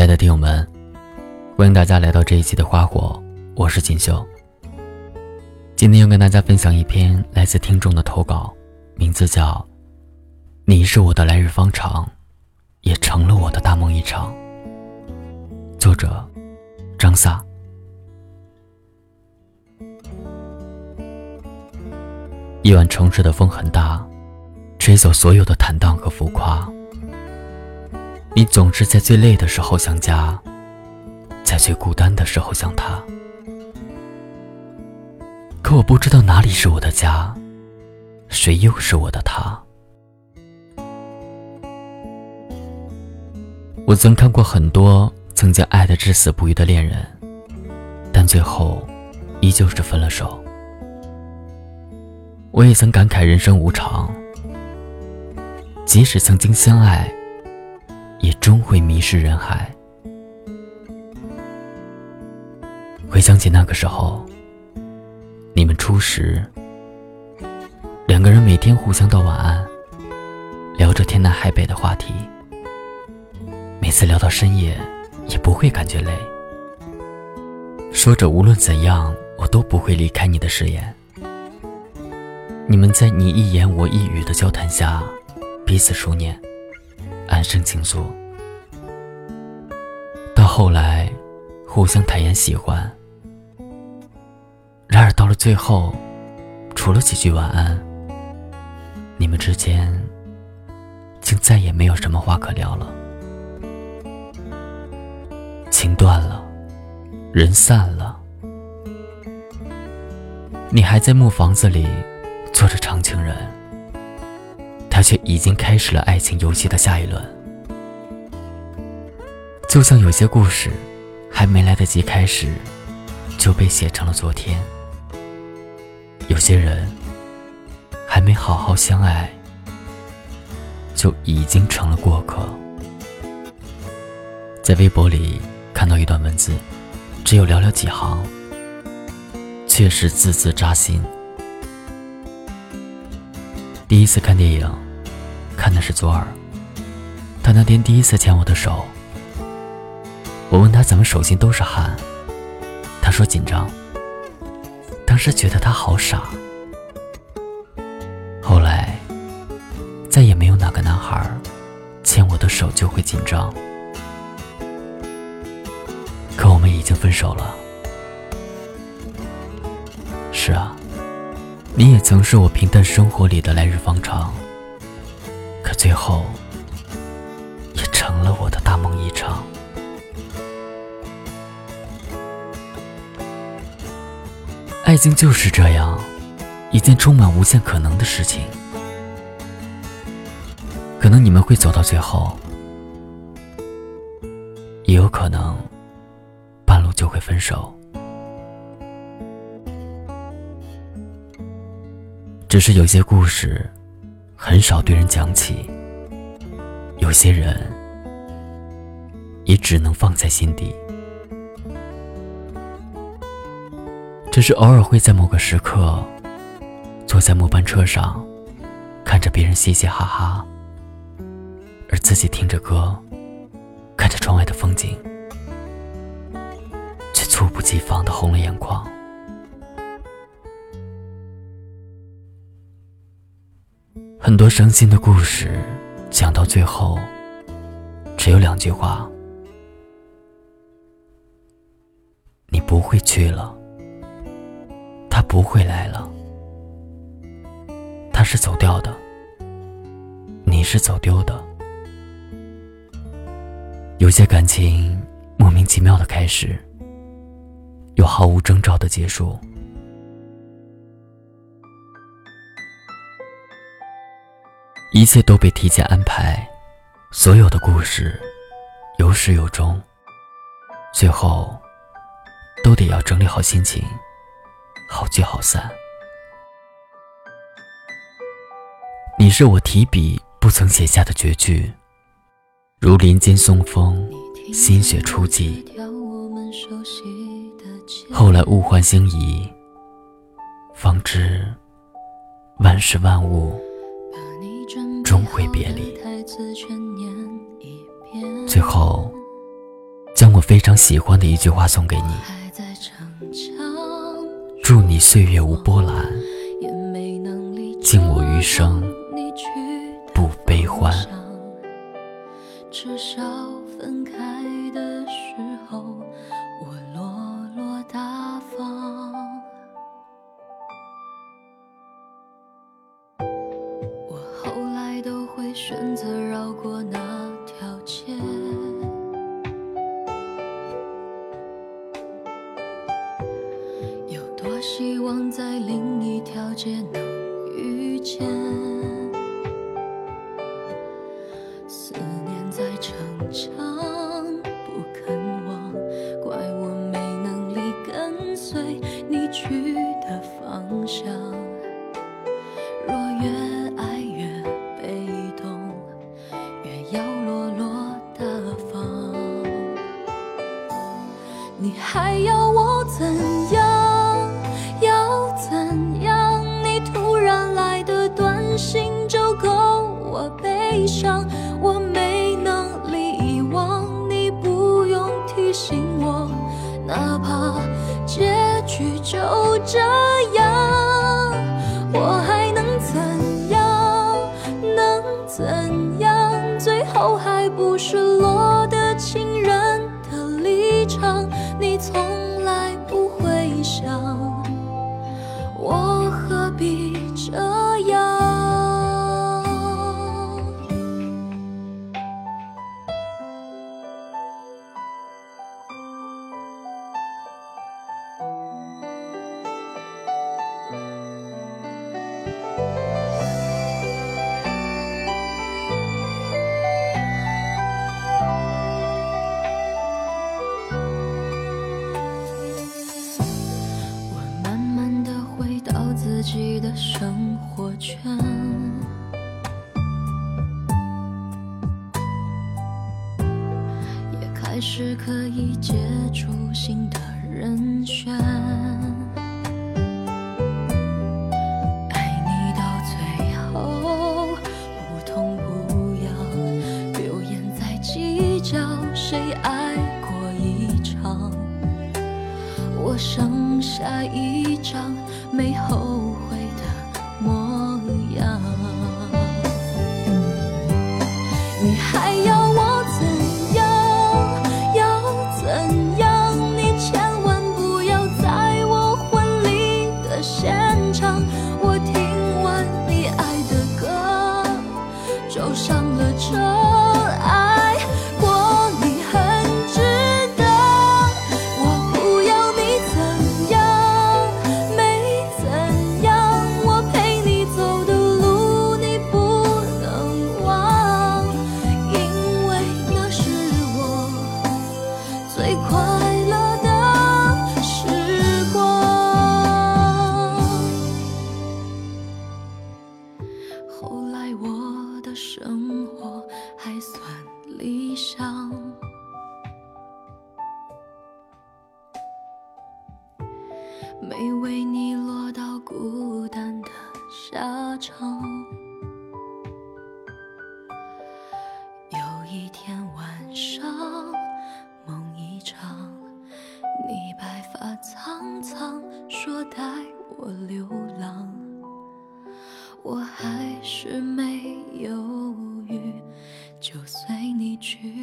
亲爱的听友们，欢迎大家来到这一期的花火，我是锦绣。今天要跟大家分享一篇来自听众的投稿，名字叫《你是我的来日方长，也成了我的大梦一场》。作者张萨。夜晚城市的风很大，吹走所有的坦荡和浮夸。你总是在最累的时候想家，在最孤单的时候想他。可我不知道哪里是我的家，谁又是我的他。我曾看过很多曾经爱的至死不渝的恋人，但最后依旧是分了手。我也曾感慨人生无常，即使曾经相爱，也终会迷失人海。回想起那个时候，你们初识，两个人每天互相道晚安，聊着天南海北的话题，每次聊到深夜也不会感觉累，说着无论怎样我都不会离开你的誓言。你们在你一言我一语的交谈下，彼此熟念，安生倾诉。到后来，互相坦言喜欢。然而到了最后，除了几句晚安，你们之间竟再也没有什么话可聊了。情断了，人散了，你还在木房子里。做着长情人，他却已经开始了爱情游戏的下一轮。就像有些故事，还没来得及开始，就被写成了昨天；有些人，还没好好相爱，就已经成了过客。在微博里看到一段文字，只有寥寥几行，却是字字扎心。第一次看电影，看的是左耳。他那天第一次牵我的手，我问他怎么手心都是汗，他说紧张。当时觉得他好傻。后来，再也没有哪个男孩牵我的手就会紧张。可我们已经分手了。是啊。你也曾是我平淡生活里的来日方长，最后也成了我的大梦一场。爱情就是这样，一件充满无限可能的事情。可能你们会走到最后，也有可能半路就会分手。只是有些故事，很少对人讲起；有些人，也只能放在心底。只是偶尔会在某个时刻，坐在末班车上，看着别人嘻嘻哈哈，而自己听着歌，看着窗外的风景，却猝不及防的红了眼眶。很多伤心的故事，讲到最后，只有两句话：你不会去了，他不会来了，他是走掉的，你是走丢的。有些感情莫名其妙的开始，又毫无征兆的结束。一切都被提前安排，所有的故事有始有终，最后都得要整理好心情，好聚好散。你是我提笔不曾写下的绝句，如林间松风，心血初霁。后来物换星移，方知万事万物。终会别离，最后将我非常喜欢的一句话送给你：祝你岁月无波澜，敬我余生不悲欢。至少分开的时选择绕过那条街，有多希望在另一条街能遇见。怎样？要怎样？你突然来的短信就够我悲伤。我没能力遗忘，你不用提醒我。哪怕结局就这样，我还能怎样？能怎样？最后还不是落得情人的立场？你从来生活圈，也开始可以接触新的人选。爱你到最后不痛不痒，留言在计较谁爱过一场，我剩下一张没后。下场。有一天晚上，梦一场，你白发苍苍，说带我流浪，我还是没犹豫，就随你去